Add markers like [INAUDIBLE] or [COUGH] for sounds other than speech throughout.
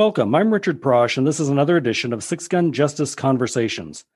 Welcome. I'm Richard Prosch, and this is another edition of Six Gun Justice Conversations.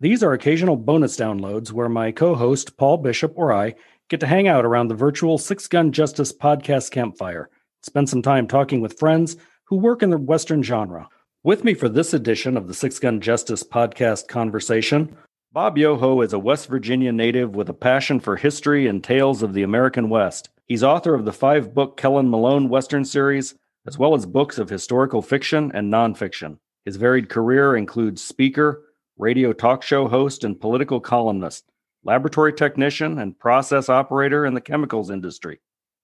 These are occasional bonus downloads where my co host, Paul Bishop, or I get to hang out around the virtual Six Gun Justice podcast campfire, spend some time talking with friends who work in the Western genre. With me for this edition of the Six Gun Justice podcast conversation, Bob Yoho is a West Virginia native with a passion for history and tales of the American West. He's author of the five book Kellen Malone Western series as well as books of historical fiction and nonfiction. His varied career includes speaker, radio talk show host, and political columnist, laboratory technician, and process operator in the chemicals industry.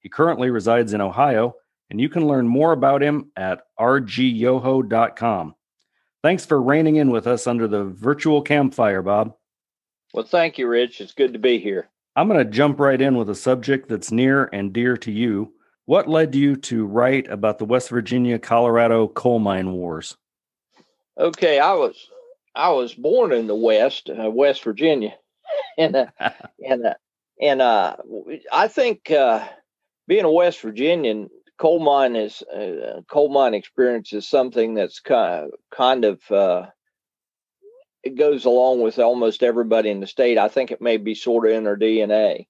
He currently resides in Ohio, and you can learn more about him at rgyoho.com. Thanks for reining in with us under the virtual campfire, Bob. Well, thank you, Rich. It's good to be here. I'm going to jump right in with a subject that's near and dear to you what led you to write about the West Virginia Colorado coal mine wars? Okay, I was I was born in the West, uh, West Virginia, [LAUGHS] and uh, [LAUGHS] and uh, and uh, I think uh, being a West Virginian, coal mine is uh, coal mine experience is something that's kind of, kind of it goes along with almost everybody in the state. I think it may be sort of in their DNA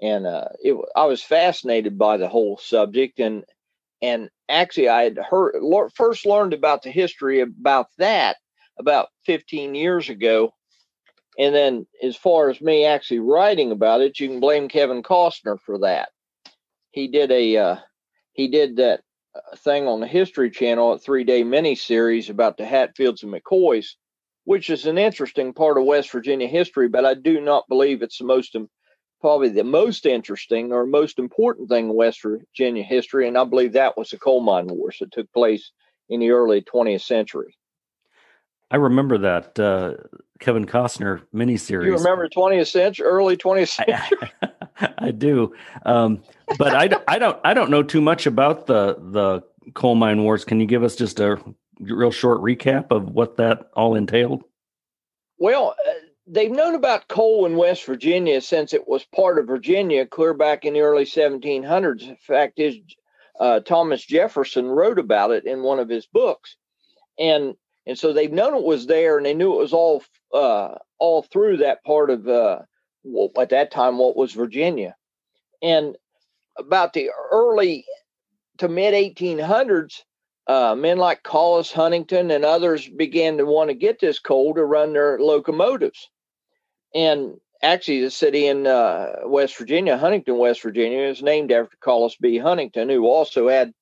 and uh, it, I was fascinated by the whole subject, and and actually I had heard first learned about the history about that about 15 years ago, and then as far as me actually writing about it, you can blame Kevin Costner for that. He did a uh, he did that uh, thing on the History Channel, a three day mini series about the Hatfields and McCoys, which is an interesting part of West Virginia history, but I do not believe it's the most probably the most interesting or most important thing in West Virginia history, and I believe that was the coal mine wars that took place in the early 20th century. I remember that uh, Kevin Costner miniseries. You remember 20th century, early 20th century? I, [LAUGHS] I do, um, but I, I don't I don't know too much about the the coal mine wars. Can you give us just a real short recap of what that all entailed? Well, uh, they've known about coal in West Virginia since it was part of Virginia clear back in the early 1700s. In fact, is uh, Thomas Jefferson wrote about it in one of his books, and and so they've known it was there, and they knew it was all uh, all through that part of uh, at that time what was Virginia, and about the early to mid 1800s. Uh, men like Collis Huntington and others began to want to get this coal to run their locomotives and actually the city in uh, West Virginia, Huntington, West Virginia, is named after Collis B. Huntington, who also had,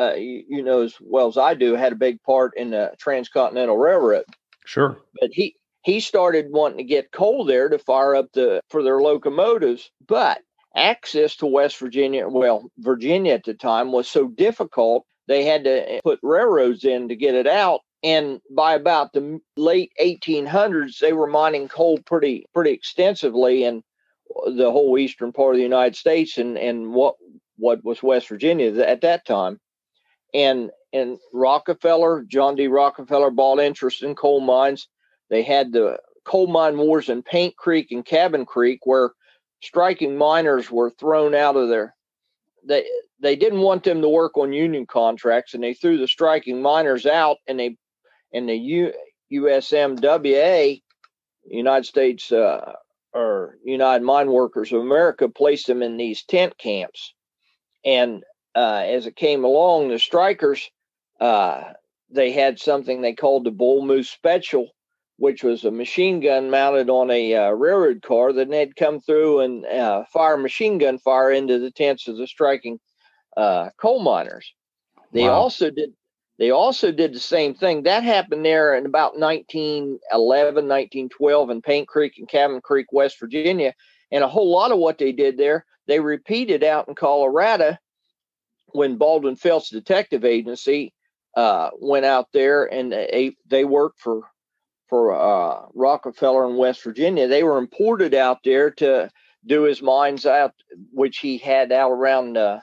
uh, you, you, know as well as I do, had a big part in the Transcontinental Railroad. Sure. But he he started wanting to get coal there to fire up the for their locomotives, but access to West Virginia, well, Virginia at the time was so difficult they had to put railroads in to get it out and by about the late 1800s they were mining coal pretty pretty extensively in the whole eastern part of the united states and and what what was west virginia at that time. And and rockefeller john d. Rockefeller bought interest in coal mines. They had the coal mine wars in paint creek and cabin creek where striking miners were thrown out of their they they didn't want them to work on union contracts and they threw the striking miners out and they and the U, USMWA, United States uh, or United Mine Workers of America, placed them in these tent camps. And uh, as it came along, the strikers, uh, they had something they called the Bull Moose Special, which was a machine gun mounted on a uh, railroad car that had come through and uh, fire machine gun fire into the tents of the striking uh, coal miners. They wow. also did they also did the same thing. That happened there in about 1911, 1912 in Paint Creek and Cabin Creek, West Virginia. And a whole lot of what they did there, they repeated out in Colorado when Baldwin Felts Detective Agency uh, went out there and they, they worked for for uh, Rockefeller in West Virginia. They were imported out there to do his mines out, which he had out around uh,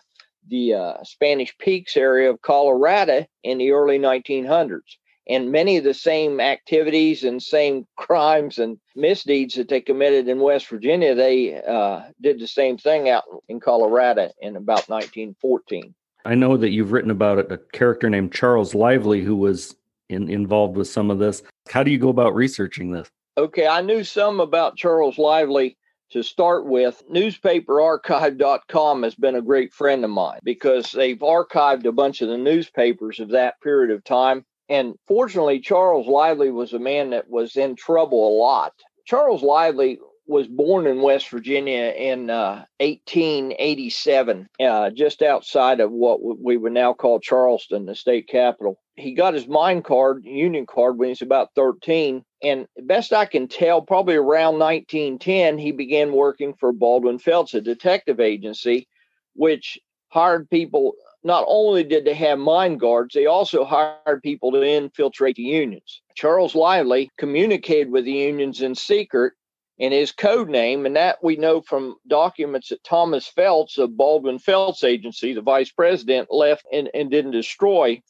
the uh, Spanish Peaks area of Colorado in the early 1900s. And many of the same activities and same crimes and misdeeds that they committed in West Virginia, they uh, did the same thing out in Colorado in about 1914. I know that you've written about a, character named Charles Lively who was in, involved with some of this. How do you go about researching this? Okay, I knew some about Charles Lively to start with. Newspaperarchive.com has been a great friend of mine because they've archived a bunch of the newspapers of that period of time. And fortunately, Charles Lively was a man that was in trouble a lot. Charles Lively was born in West Virginia in uh, 1887, uh, just outside of what we would now call Charleston, the state capital. He got his mine card, union card, when he was about 13. And best I can tell, probably around 1910, he began working for Baldwin Felts, a detective agency, which hired people. Not only did they have mine guards, they also hired people to infiltrate the unions. Charles Lively communicated with the unions in secret and his code name, and that we know from documents that Thomas Felts of Baldwin Felts Agency, the vice president, left and, and didn't destroy.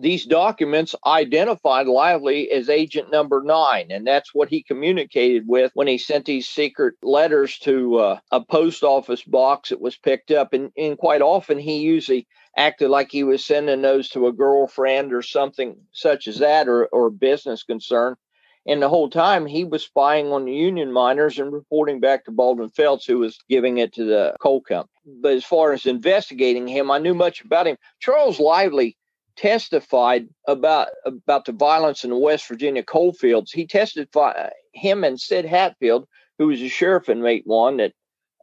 These documents identified Lively as agent number nine, and that's what he communicated with when he sent these secret letters to uh, a post office box that was picked up. And, and quite often, he usually acted like he was sending those to a girlfriend or something such as that, or, or a business concern. And the whole time he was spying on the union miners and reporting back to Baldwin Felts, who was giving it to the coal company. But as far as investigating him, I knew much about him. Charles Lively testified about about the violence in the West Virginia coal fields. He testified him and Sid Hatfield, who was a sheriff in Matewan, that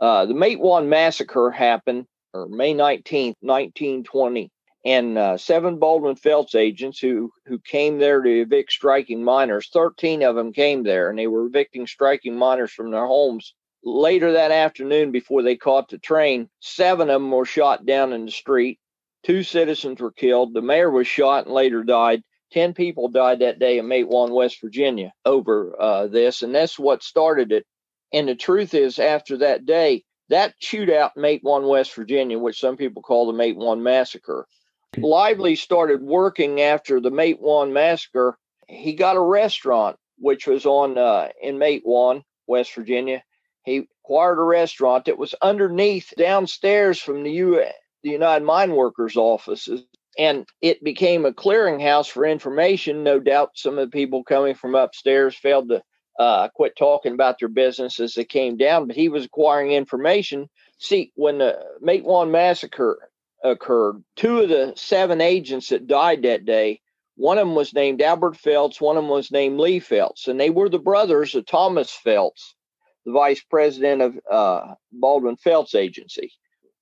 uh, the Matewan massacre happened or May 19th, 1920 and uh, seven Baldwin Felts agents who who came there to evict striking miners. Thirteen of them came there, and they were evicting striking miners from their homes. Later that afternoon, before they caught the train, seven of them were shot down in the street. Two citizens were killed. The mayor was shot and later died. Ten people died that day in Matewan, West Virginia, over uh, this, and that's what started it. And the truth is, after that day, that shootout Matewan, West Virginia, which some people call the Matewan Massacre, Lively started working after the Mate Matewan massacre. He got a restaurant, which was on uh, in Mate Matewan, West Virginia. He acquired a restaurant that was underneath, downstairs from the U. The United Mine Workers offices, and it became a clearinghouse for information. No doubt, some of the people coming from upstairs failed to uh, quit talking about their business as they came down, but he was acquiring information. See, when the Matewan massacre occurred. Two of the seven agents that died that day, one of them was named Albert Felts, one of them was named Lee Felts, and they were the brothers of Thomas Felts, the vice president of uh, Baldwin Felts Agency.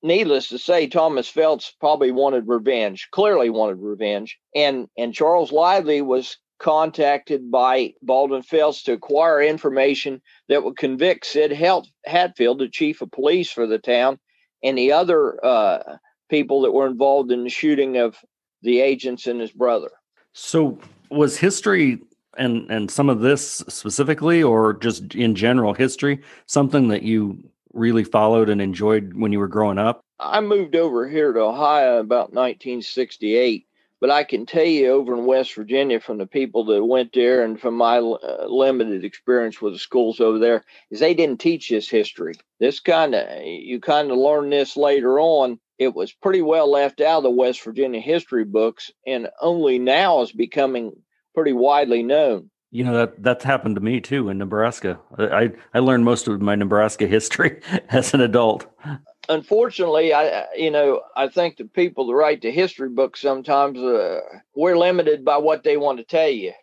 Needless to say, Thomas Felts probably wanted revenge, clearly wanted revenge, and and Charles Lively was contacted by Baldwin Felts to acquire information that would convict Sid Hatfield, the chief of police for the town, and the other uh, people that were involved in the shooting of the agents and his brother. So, was history and and some of this specifically, or just in general history, something that you really followed and enjoyed when you were growing up? I moved over here to Ohio about 1968, but I can tell you over in West Virginia from the people that went there and from my uh, limited experience with the schools over there is they didn't teach this history. This kind of you kind of learn this later on it was pretty well left out of the West Virginia history books and only now is becoming pretty widely known. You know that that's happened to me too in Nebraska. I I learned most of my Nebraska [LAUGHS] history as an adult. Unfortunately, I you know I think the people that write the history books sometimes uh, we're limited by what they want to tell you.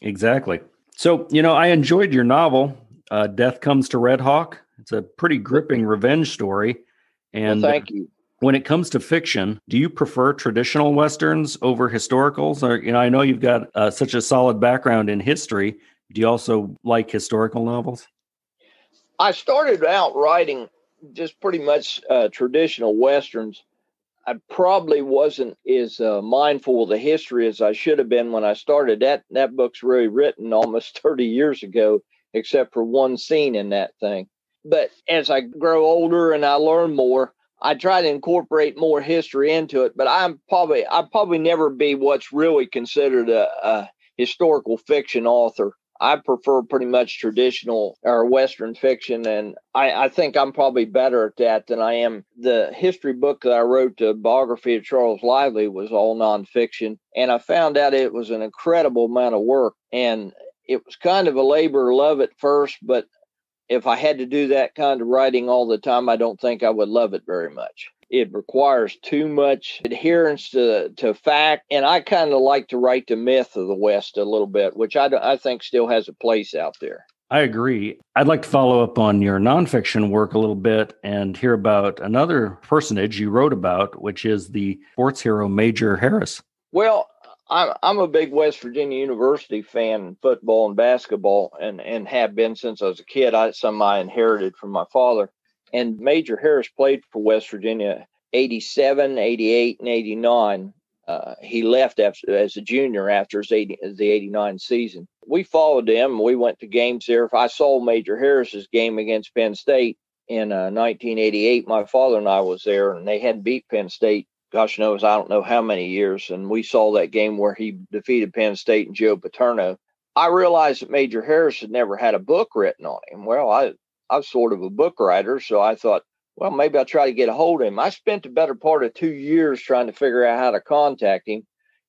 Exactly. So you know I enjoyed your novel, uh, "Death Comes to Red Hawk." It's a pretty gripping revenge story. And well, thank you. When it comes to fiction, do you prefer traditional westerns over historicals? Or you know, I know you've got uh, such a solid background in history. Do you also like historical novels? I started out writing just pretty much uh, traditional westerns. I probably wasn't as uh, mindful of the history as I should have been when I started. That that book's really written almost [LAUGHS] 30 years ago, except for one scene in that thing. But as I grow older and I learn more, I try to incorporate more history into it, but I'm probably I probably never be what's really considered a, a historical fiction author. I prefer pretty much traditional or Western fiction, and I, I, think I'm probably better at that than I am. The history book that I wrote, the biography of Charles Lively, was all nonfiction, and I found out it was an incredible amount of work, and it was kind of a labor of love at first, but if I had to do that kind of writing all the time, I don't think I would love it very much. It requires too much adherence to, to fact. And I kind of like to write the myth of the West a little bit, which I, I think still has a place out there. I agree. I'd like to follow up on your nonfiction work a little bit and hear about another personage you wrote about, which is the sports hero Major Harris. Well, I'm I'm a big West Virginia University fan in football and basketball, and and have been since I was a kid. I some I inherited from my father. And Major Harris played for West Virginia 87, 88, and 89. Uh, he left after, as a junior after his 80, the 89 season. We followed him. We went to games there. I saw Major Harris's game against Penn State in uh, 1988, my father and I was there, and they had beat Penn State gosh knows, I don't know how many years. And we saw that game where he defeated Penn State and Joe Paterno. I realized that Major Harris had never had a book written on him. Well, I, I'm sort of a book writer, so I thought, well, maybe I'll try to get a hold of him. I spent the better part of two years trying to figure out how to contact him.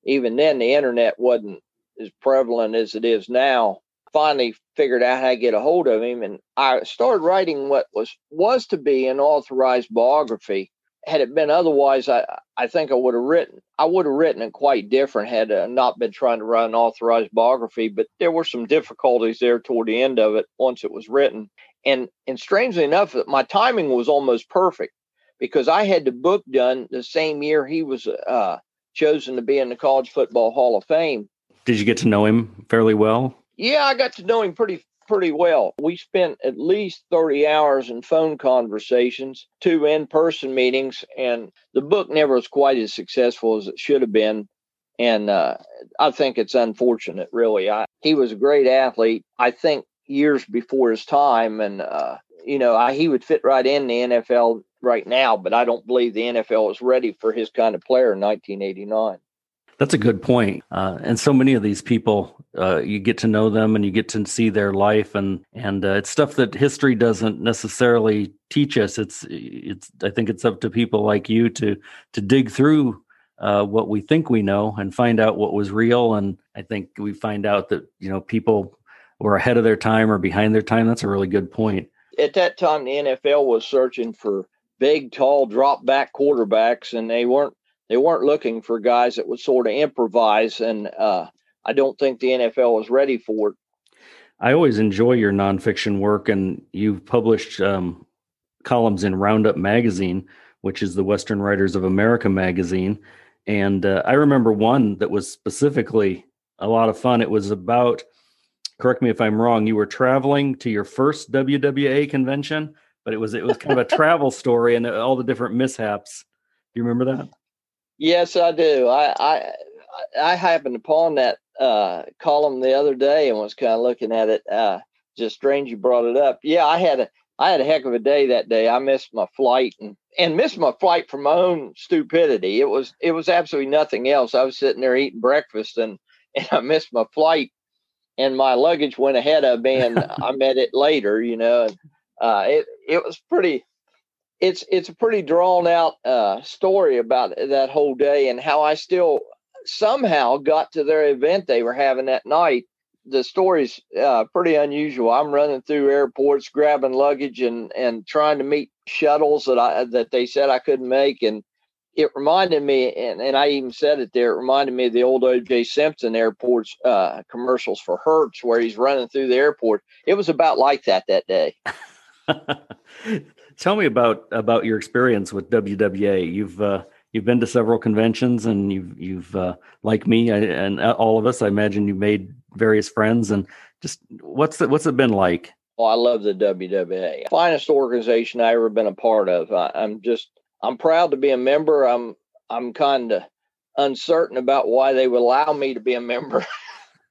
Even then, the internet wasn't as prevalent as it is now. Finally, figured out how to get a hold of him, and I started writing what was was to be an authorized biography had it been otherwise, I, I think I would have written. I would have written it quite different had I not been trying to write an authorized biography. But there were some difficulties there toward the end of it once it was written. And and strangely enough, my timing was almost perfect because I had the book done the same year he was uh, chosen to be in the College Football Hall of Fame. Did you get to know him fairly well? Yeah, I got to know him pretty pretty well. We spent at least 30 hours in phone conversations, two in person meetings, and the book never was quite as successful as it should have been. And uh, I think it's unfortunate, really. I, he was a great athlete, I think years before his time. And, uh, you know, I, he would fit right in the NFL right now, but I don't believe the NFL was ready for his kind of player in 1989. That's a good point. Uh, and so many of these people, uh, you get to know them and you get to see their life, and and uh, it's stuff that history doesn't necessarily teach us. It's it's. I think it's up to people like you to to dig through uh, what we think we know and find out what was real. And I think we find out that you know people were ahead of their time or behind their time. That's a really good point. At that time, the NFL was searching for big, tall, drop back quarterbacks, and they weren't they weren't looking for guys that would sort of improvise, and uh, I don't think the NFL was ready for it. I always enjoy your nonfiction work, and you've published um, columns in Roundup Magazine, which is the Western Writers of America magazine. And uh, I remember one that was specifically a lot of fun. It was about, correct me if I'm wrong, you were traveling to your first WWA convention, but it was it was kind of a [LAUGHS] travel story and all the different mishaps. Do you remember that? Yes, I do. I I I happened upon that uh, column the other day and was kind of looking at it. Uh, just strange you brought it up. Yeah, I had a I had a heck of a day that day. I missed my flight and and missed my flight from my own stupidity. It was it was absolutely nothing else. I was sitting there eating breakfast and [LAUGHS] and I missed my flight and my luggage went ahead of me and I met it later. You know, and uh, it it was pretty it's it's a pretty drawn out uh, story about that whole day and how I still somehow got to their event they were having that night. The story's uh, pretty unusual. I'm running through airports, grabbing luggage, and and trying to meet shuttles that I that they said I couldn't make, and it reminded me, and, and I even said it there. It reminded me of the old O.J. Simpson airports uh, commercials for Hertz, where he's running through the airport. It was about like that that day. [LAUGHS] Tell me about about your experience with WWA. You've uh, you've been to several conventions, and you've you've uh, like me I, and all of us. I imagine you made various friends, and just what's it what's it been like? Oh, I love the WWA, finest organization I ever been a part of. I, I'm just I'm proud to be a member. I'm I'm kind of uncertain about why they would allow me to be a member. [LAUGHS]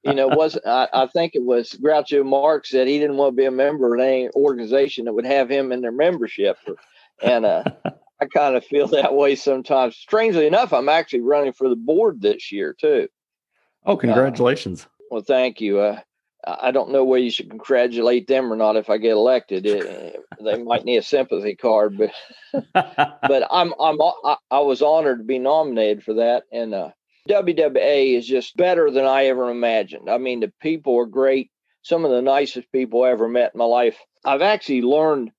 you know, was [LAUGHS] I, I, think it was Groucho Marx said he didn't want to be a member of any organization that would have him in their membership, and uh, I kind of feel that way sometimes. Strangely enough, I'm actually running for the board this year too. Oh, congratulations! Uh, well, thank you. Uh, I don't know whether you should congratulate them or not if I get elected. It, they might need a sympathy card, but [LAUGHS] but I'm I'm I, I, was honored to be nominated for that, and uh, WWA is just better than I ever imagined. I mean, the people are great. Some of the nicest people I ever met in my life. I've actually learned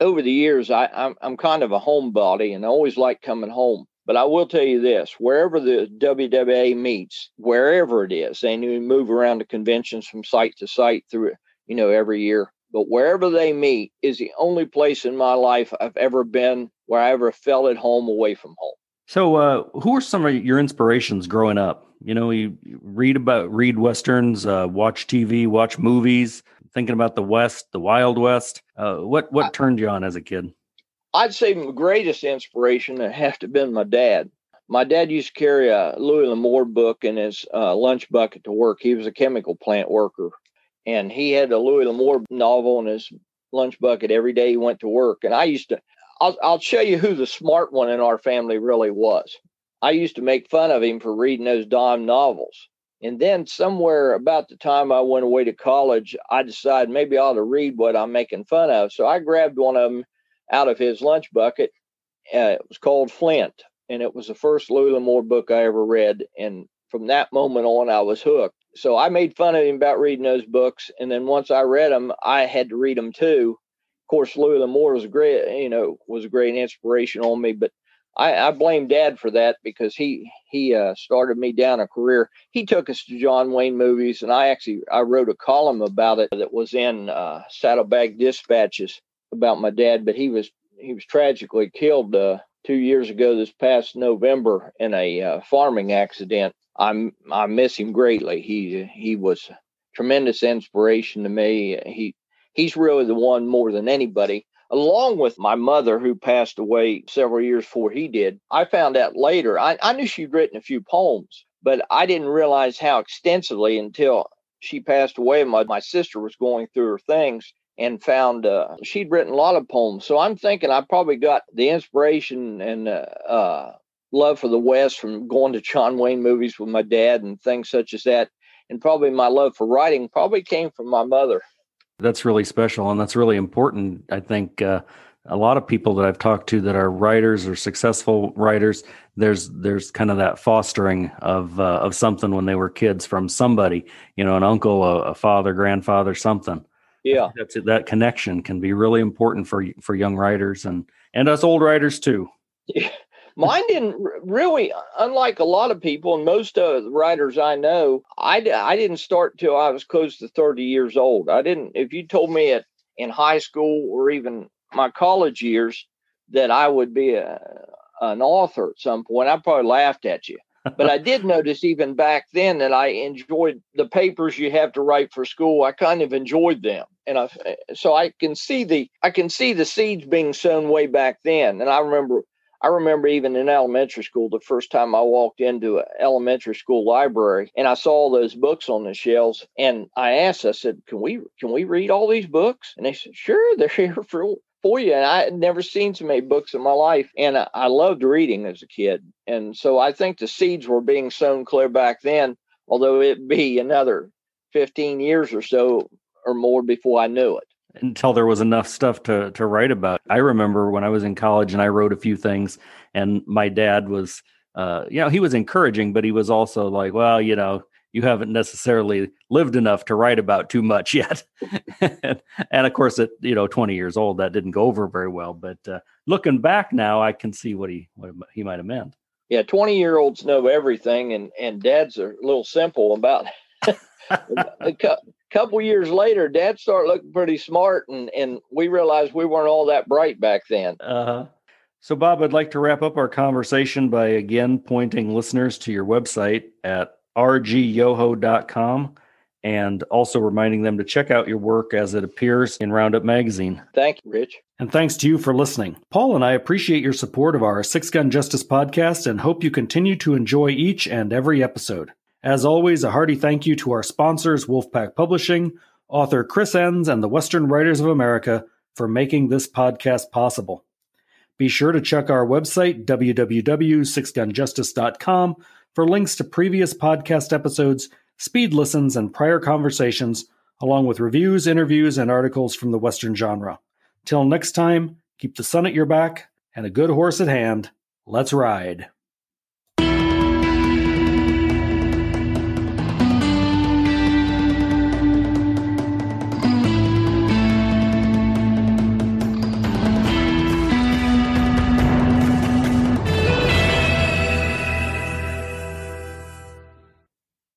over the years. I, I'm I'm kind of a homebody, and I always like coming home. But I will tell you this wherever the WWA meets, wherever it is, and they move around the conventions from site to site through, you know, every year. But wherever they meet is the only place in my life I've ever been where I ever felt at home away from home. So, uh, who are some of your inspirations growing up? You know, you read about read westerns, uh, watch TV, watch movies, thinking about the West, the Wild West. Uh, what what turned you on as a kid? I'd say my greatest inspiration have to have been my dad. My dad used to carry a Louis L'Amour book in his uh, lunch bucket to work. He was a chemical plant worker, and he had a Louis L'Amour novel in his lunch bucket every day he went to work. And I used to, I'll, I'll show you who the smart one in our family really was. I used to make fun of him for reading those dime novels. And then somewhere about the time I went away to college, I decided maybe I ought to read what I'm making fun of. So I grabbed one of them out of his lunch bucket. Uh, it was called Flint, and it was the first Louis L'Amour book I ever read. And from that moment on, I was hooked. So I made fun of him about reading those books, and then once I read them, I had to read them too. Course, Louis L'Amour was a great, you know, was a great inspiration on me. But I, I blame Dad for that because he he uh, started me down a career. He took us to John Wayne movies, and I actually I wrote a column about it that was in uh, Saddlebag Dispatches about my dad, but he was he was tragically killed uh, two years ago this past November in a uh, farming accident. I I miss him greatly. He he was tremendous inspiration to me. He he's really the one more than anybody. Along with my mother, who passed away several years before he did, I found out later. I, I knew she'd written a few poems, but I didn't realize how extensively until she passed away. My, my sister was going through her things and found uh, she'd written a lot of poems. So I'm thinking I probably got the inspiration and uh, uh, love for the West from going to John Wayne movies with my dad and things such as that. And probably my love for writing probably came from my mother. That's really special and that's really important. I think uh, a lot of people that I've talked to that are writers or successful writers, there's there's kind of that fostering of uh, of something when they were kids from somebody, you know, an uncle, a, a father, grandfather, something yeah that's it, that connection can be really important for for young writers and and us old writers too yeah. Mine didn't really unlike a lot of people and most of the writers i know i, I didn't start till i was close to 30 years old i didn't if you told me at in high school or even my college years that i would be a, an author at some point i probably laughed at you but I did [LAUGHS] notice even back then that I enjoyed the papers you have to write for school. I kind of enjoyed them, and I eh, so I can see the I can see the seeds being sown way back then. And I remember I remember even in elementary school, the first time I walked into an elementary school library and I saw all those books on the shelves, and I asked, I said, "Can we can we read all these books?" And they said, "Sure, they're [LAUGHS] here for for you. And I had never seen so many books in my life. And I, I loved reading as a kid. And so I think the seeds were being sown clear back then, although it be another 15 years or so or more before I knew it. Until there was enough stuff to, to write about. I remember when I was in college and I wrote a few things, and my dad was, uh, you know, he was encouraging, but he was also like, well, you know, you haven't necessarily lived enough to write about too much [LAUGHS] yet. and, and, of course, at you know 20 years old, that didn't go over very well. But uh, looking back now, I can see what he what he might have meant. Yeah, 20 year olds know everything, and and dads are a little simple about. [LAUGHS] [LAUGHS] a couple years later, dad started looking pretty smart, and and we realized we weren't all that bright back then. Uh-huh. So, Bob, I'd like to wrap up our conversation by again pointing listeners to your website at rgyoho.com and also reminding them to check out your work as it appears in Roundup Magazine. Thank you, Rich. And thanks to you for listening. Paul and I appreciate your support of our Six Gun Justice podcast and hope you continue to enjoy each and every episode. As always, a hearty thank you to our sponsors, Wolfpack Publishing, author Chris Enss, and the Western Writers of America for making this podcast possible. Be sure to check our website, www.sixgunjustice.com, for links to previous podcast episodes, speed listens, and prior conversations, along with reviews, interviews, and articles from the Western genre. Till next time, keep the sun at your back and a good horse at hand. Let's ride.